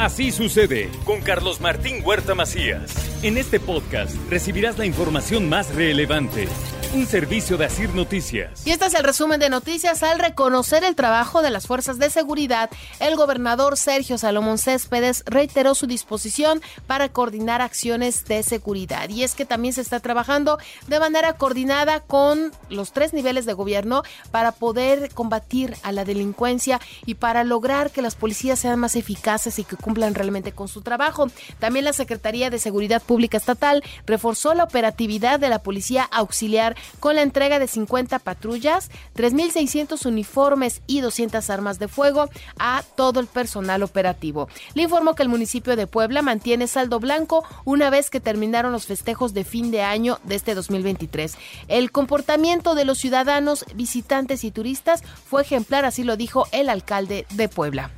Así sucede con Carlos Martín Huerta Macías. En este podcast recibirás la información más relevante un servicio de Asir Noticias. Y este es el resumen de noticias. Al reconocer el trabajo de las fuerzas de seguridad, el gobernador Sergio Salomón Céspedes reiteró su disposición para coordinar acciones de seguridad. Y es que también se está trabajando de manera coordinada con los tres niveles de gobierno para poder combatir a la delincuencia y para lograr que las policías sean más eficaces y que cumplan realmente con su trabajo. También la Secretaría de Seguridad Pública Estatal reforzó la operatividad de la Policía Auxiliar con la entrega de 50 patrullas, 3.600 uniformes y 200 armas de fuego a todo el personal operativo. Le informó que el municipio de Puebla mantiene saldo blanco una vez que terminaron los festejos de fin de año de este 2023. El comportamiento de los ciudadanos, visitantes y turistas fue ejemplar, así lo dijo el alcalde de Puebla.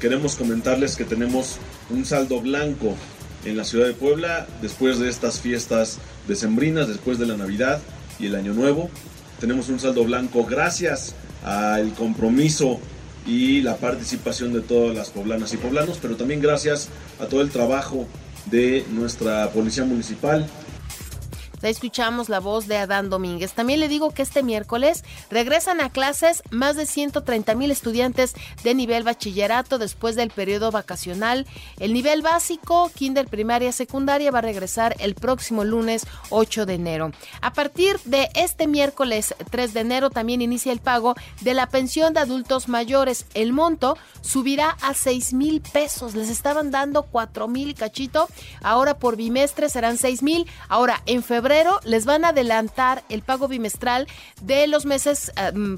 Queremos comentarles que tenemos un saldo blanco en la ciudad de Puebla después de estas fiestas decembrinas, después de la Navidad y el Año Nuevo. Tenemos un saldo blanco gracias al compromiso y la participación de todas las poblanas y poblanos, pero también gracias a todo el trabajo de nuestra Policía Municipal, escuchamos la voz de Adán Domínguez. También le digo que este miércoles regresan a clases más de 130 mil estudiantes de nivel bachillerato después del periodo vacacional. El nivel básico, kinder, primaria, secundaria, va a regresar el próximo lunes 8 de enero. A partir de este miércoles 3 de enero también inicia el pago de la pensión de adultos mayores. El monto subirá a 6 mil pesos. Les estaban dando 4 mil cachito. Ahora por bimestre serán 6 mil. Ahora en febrero les van a adelantar el pago bimestral de los meses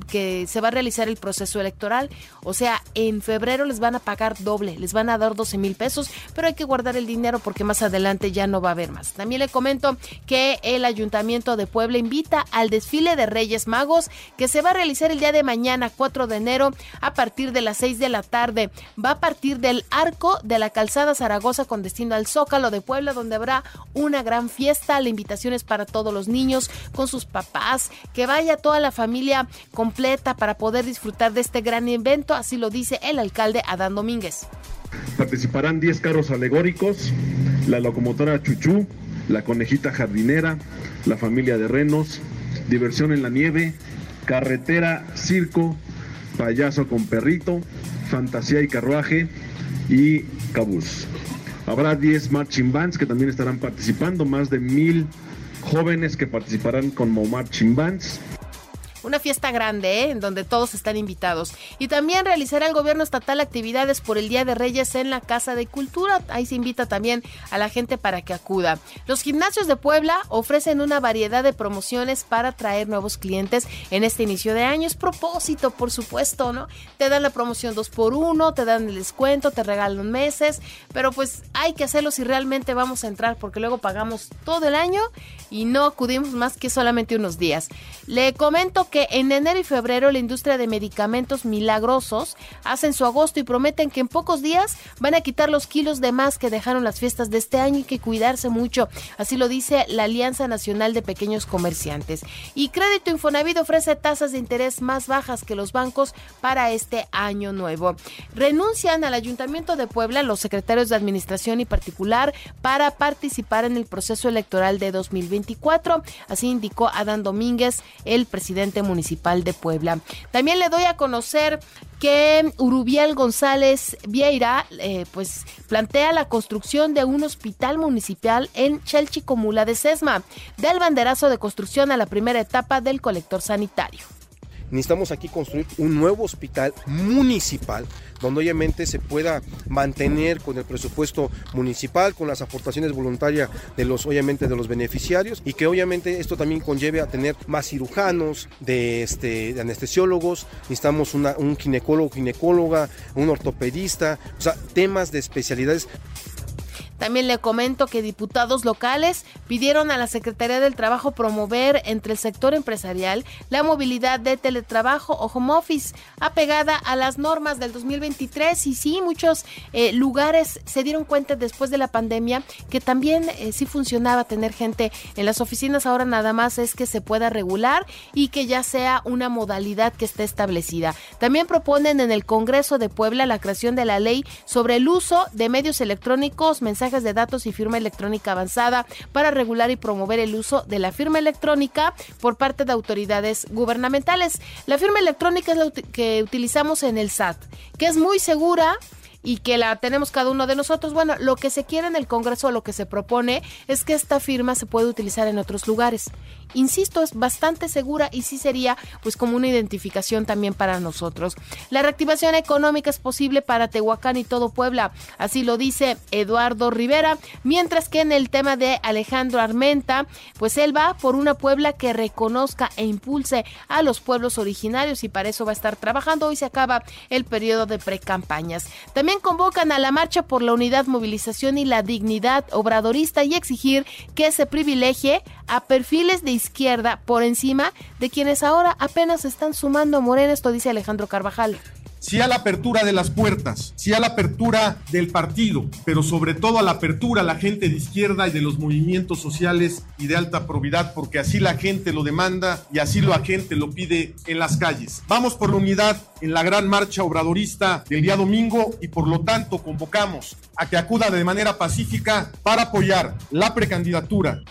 que se va a realizar el proceso electoral. O sea, en febrero les van a pagar doble, les van a dar 12 mil pesos, pero hay que guardar el dinero porque más adelante ya no va a haber más. También le comento que el Ayuntamiento de Puebla invita al desfile de Reyes Magos que se va a realizar el día de mañana, 4 de enero, a partir de las 6 de la tarde. Va a partir del arco de la calzada Zaragoza con destino al Zócalo de Puebla, donde habrá una gran fiesta. La invitación es para todos los niños, con sus papás, que vaya toda la familia completa para poder disfrutar de este gran evento, así lo dice el alcalde Adán Domínguez. Participarán 10 carros alegóricos, la locomotora Chuchú, la conejita jardinera, la familia de renos, diversión en la nieve, carretera, circo, payaso con perrito, fantasía y carruaje y cabús. Habrá 10 marching bands que también estarán participando, más de mil jóvenes que participarán con Marching Bands una fiesta grande, ¿eh? en donde todos están invitados. Y también realizará el gobierno estatal actividades por el Día de Reyes en la Casa de Cultura. Ahí se invita también a la gente para que acuda. Los gimnasios de Puebla ofrecen una variedad de promociones para atraer nuevos clientes en este inicio de año. Es propósito, por supuesto, ¿no? Te dan la promoción 2 por 1 te dan el descuento, te regalan meses, pero pues hay que hacerlo si realmente vamos a entrar, porque luego pagamos todo el año y no acudimos más que solamente unos días. Le comento que en enero y febrero la industria de medicamentos milagrosos hacen su agosto y prometen que en pocos días van a quitar los kilos de más que dejaron las fiestas de este año y que cuidarse mucho. Así lo dice la Alianza Nacional de Pequeños Comerciantes. Y Crédito Infonavit ofrece tasas de interés más bajas que los bancos para este año nuevo. Renuncian al Ayuntamiento de Puebla los secretarios de Administración y particular para participar en el proceso electoral de 2024. Así indicó Adán Domínguez, el presidente Municipal de Puebla. También le doy a conocer que Urubiel González Vieira eh, pues plantea la construcción de un hospital municipal en Chelchicomula de Sesma, del banderazo de construcción a la primera etapa del colector sanitario. Necesitamos aquí construir un nuevo hospital municipal donde obviamente se pueda mantener con el presupuesto municipal, con las aportaciones voluntarias de los obviamente de los beneficiarios y que obviamente esto también conlleve a tener más cirujanos, de, este, anestesiólogos, necesitamos un ginecólogo, ginecóloga, un ortopedista, o sea, temas de especialidades También le comento que diputados locales pidieron a la Secretaría del Trabajo promover entre el sector empresarial la movilidad de teletrabajo o home office apegada a las normas del 2023 y sí, muchos eh, lugares se dieron cuenta después de la pandemia que también eh, sí funcionaba tener gente en las oficinas, ahora nada más es que se pueda regular y que ya sea una modalidad que esté establecida. También proponen en el Congreso de Puebla la creación de la ley sobre el uso de medios electrónicos, mensajes de datos y firma electrónica avanzada para regular y promover el uso de la firma electrónica por parte de autoridades gubernamentales. La firma electrónica es la que utilizamos en el SAT, que es muy segura y que la tenemos cada uno de nosotros. Bueno, lo que se quiere en el Congreso, lo que se propone es que esta firma se puede utilizar en otros lugares. Insisto, es bastante segura y sí sería pues como una identificación también para nosotros. La reactivación económica es posible para Tehuacán y todo Puebla, así lo dice Eduardo Rivera, mientras que en el tema de Alejandro Armenta, pues él va por una Puebla que reconozca e impulse a los pueblos originarios y para eso va a estar trabajando. Hoy se acaba el periodo de precampañas. También convocan a la marcha por la unidad, movilización y la dignidad obradorista y exigir que se privilegie a perfiles de izquierda por encima de quienes ahora apenas están sumando a Morena, esto dice Alejandro Carvajal sí a la apertura de las puertas, sí a la apertura del partido, pero sobre todo a la apertura a la gente de izquierda y de los movimientos sociales y de alta probidad, porque así la gente lo demanda y así la gente lo pide en las calles. Vamos por la unidad en la gran marcha obradorista del día domingo y por lo tanto convocamos a que acuda de manera pacífica para apoyar la precandidatura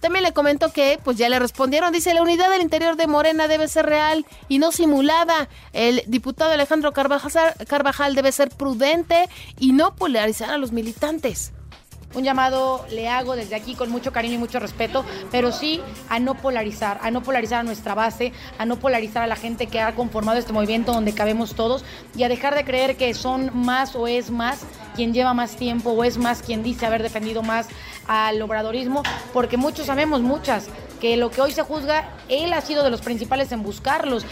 también le comento que pues ya le respondieron, dice la unidad del interior de Morena debe ser real y no simulada. El diputado Alejandro Carvajal, Carvajal debe ser prudente y no polarizar a los militantes un llamado le hago desde aquí con mucho cariño y mucho respeto, pero sí a no polarizar, a no polarizar a nuestra base, a no polarizar a la gente que ha conformado este movimiento donde cabemos todos y a dejar de creer que son más o es más quien lleva más tiempo o es más quien dice haber defendido más al obradorismo, porque muchos sabemos, muchas, que lo que hoy se juzga, él ha sido de los principales en buscarlos.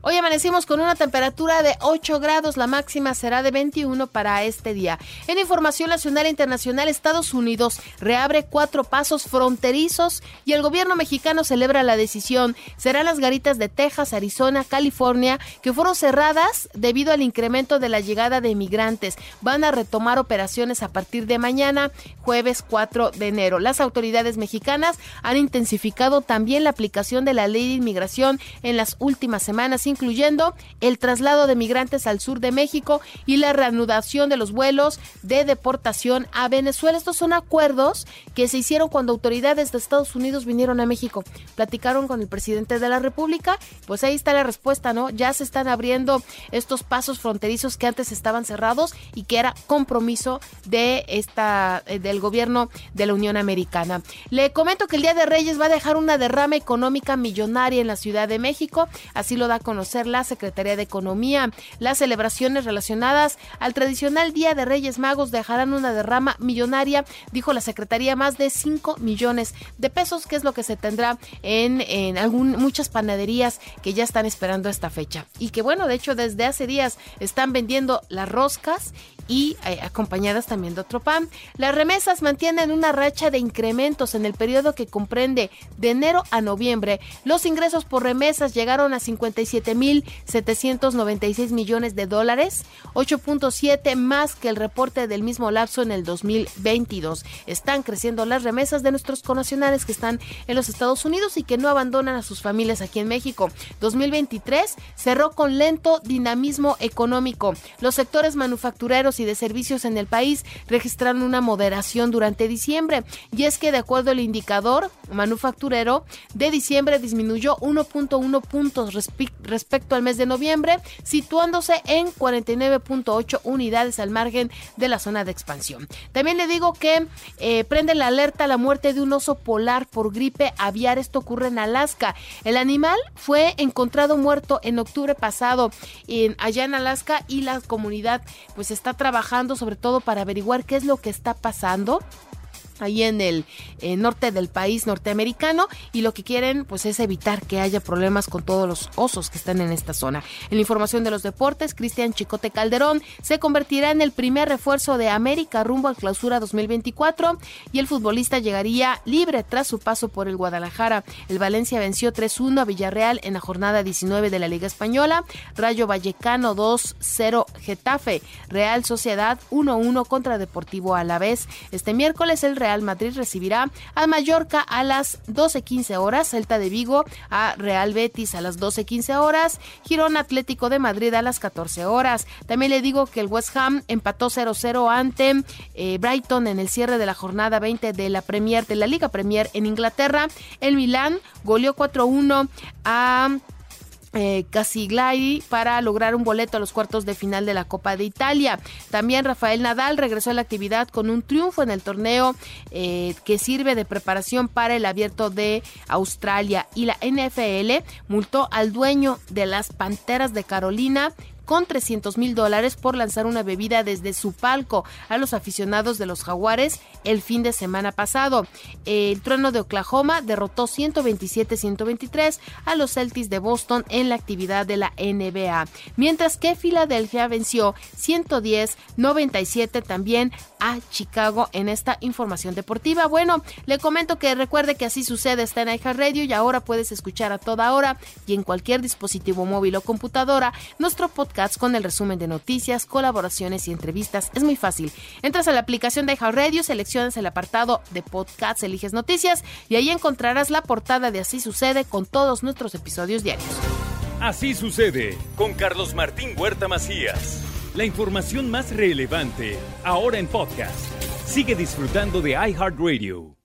Hoy amanecimos con una temperatura de 8 grados, la máxima será de 21 para este día. En información nacional e internacional, Estados Unidos reabre cuatro pasos fronterizos y el gobierno mexicano celebra la decisión. Serán las garitas de Texas, Arizona, California, que fueron cerradas debido al incremento de la llegada de inmigrantes. Van a retomar operaciones a partir de mañana, jueves 4 de enero. Las autoridades mexicanas han intensificado también la aplicación de la ley de inmigración en las últimas semanas incluyendo el traslado de migrantes al sur de México y la reanudación de los vuelos de deportación a Venezuela. Estos son acuerdos que se hicieron cuando autoridades de Estados Unidos vinieron a México. Platicaron con el presidente de la República, pues ahí está la respuesta, ¿no? Ya se están abriendo estos pasos fronterizos que antes estaban cerrados y que era compromiso de esta eh, del gobierno de la Unión Americana. Le comento que el Día de Reyes va a dejar una derrama económica millonaria en la Ciudad de México, así lo da con la Secretaría de Economía. Las celebraciones relacionadas al tradicional Día de Reyes Magos dejarán una derrama millonaria, dijo la Secretaría, más de 5 millones de pesos, que es lo que se tendrá en, en algún, muchas panaderías que ya están esperando esta fecha. Y que bueno, de hecho desde hace días están vendiendo las roscas y eh, acompañadas también de otro pan. Las remesas mantienen una racha de incrementos en el periodo que comprende de enero a noviembre. Los ingresos por remesas llegaron a 57.796 millones de dólares, 8.7 más que el reporte del mismo lapso en el 2022. Están creciendo las remesas de nuestros connacionales que están en los Estados Unidos y que no abandonan a sus familias aquí en México. 2023 cerró con lento dinamismo económico. Los sectores manufactureros y de servicios en el país registraron una moderación durante diciembre. Y es que de acuerdo al indicador manufacturero de diciembre disminuyó 1.1 puntos respecto al mes de noviembre, situándose en 49.8 unidades al margen de la zona de expansión. También le digo que eh, prende la alerta la muerte de un oso polar por gripe aviar. Esto ocurre en Alaska. El animal fue encontrado muerto en octubre pasado allá en Alaska y la comunidad pues está trabajando trabajando sobre todo para averiguar qué es lo que está pasando ahí en el eh, norte del país norteamericano y lo que quieren pues es evitar que haya problemas con todos los osos que están en esta zona. En la información de los deportes, Cristian Chicote Calderón se convertirá en el primer refuerzo de América rumbo al clausura 2024 y el futbolista llegaría libre tras su paso por el Guadalajara. El Valencia venció 3-1 a Villarreal en la jornada 19 de la Liga Española, Rayo Vallecano 2-0 Getafe, Real Sociedad 1-1 contra Deportivo Alavés. Este miércoles el Real Real Madrid recibirá a Mallorca a las 12.15 horas, Celta de Vigo a Real Betis a las 12.15 horas, Girón Atlético de Madrid a las 14 horas. También le digo que el West Ham empató 0-0 ante eh, Brighton en el cierre de la jornada 20 de la Premier de la Liga Premier en Inglaterra. El Milán goleó 4-1 a eh, Casiglai para lograr un boleto a los cuartos de final de la Copa de Italia. También Rafael Nadal regresó a la actividad con un triunfo en el torneo eh, que sirve de preparación para el abierto de Australia y la NFL multó al dueño de las Panteras de Carolina con 300 mil dólares por lanzar una bebida desde su palco a los aficionados de los Jaguares el fin de semana pasado. El trueno de Oklahoma derrotó 127-123 a los Celtics de Boston en la actividad de la NBA, mientras que Filadelfia venció 110-97 también a Chicago en esta información deportiva. Bueno, le comento que recuerde que así sucede está en Radio y ahora puedes escuchar a toda hora y en cualquier dispositivo móvil o computadora nuestro podcast con el resumen de noticias, colaboraciones y entrevistas. Es muy fácil. Entras a la aplicación de iHeartRadio, seleccionas el apartado de podcasts, eliges noticias y ahí encontrarás la portada de Así sucede con todos nuestros episodios diarios. Así sucede con Carlos Martín Huerta Macías. La información más relevante ahora en podcast. Sigue disfrutando de iHeartRadio.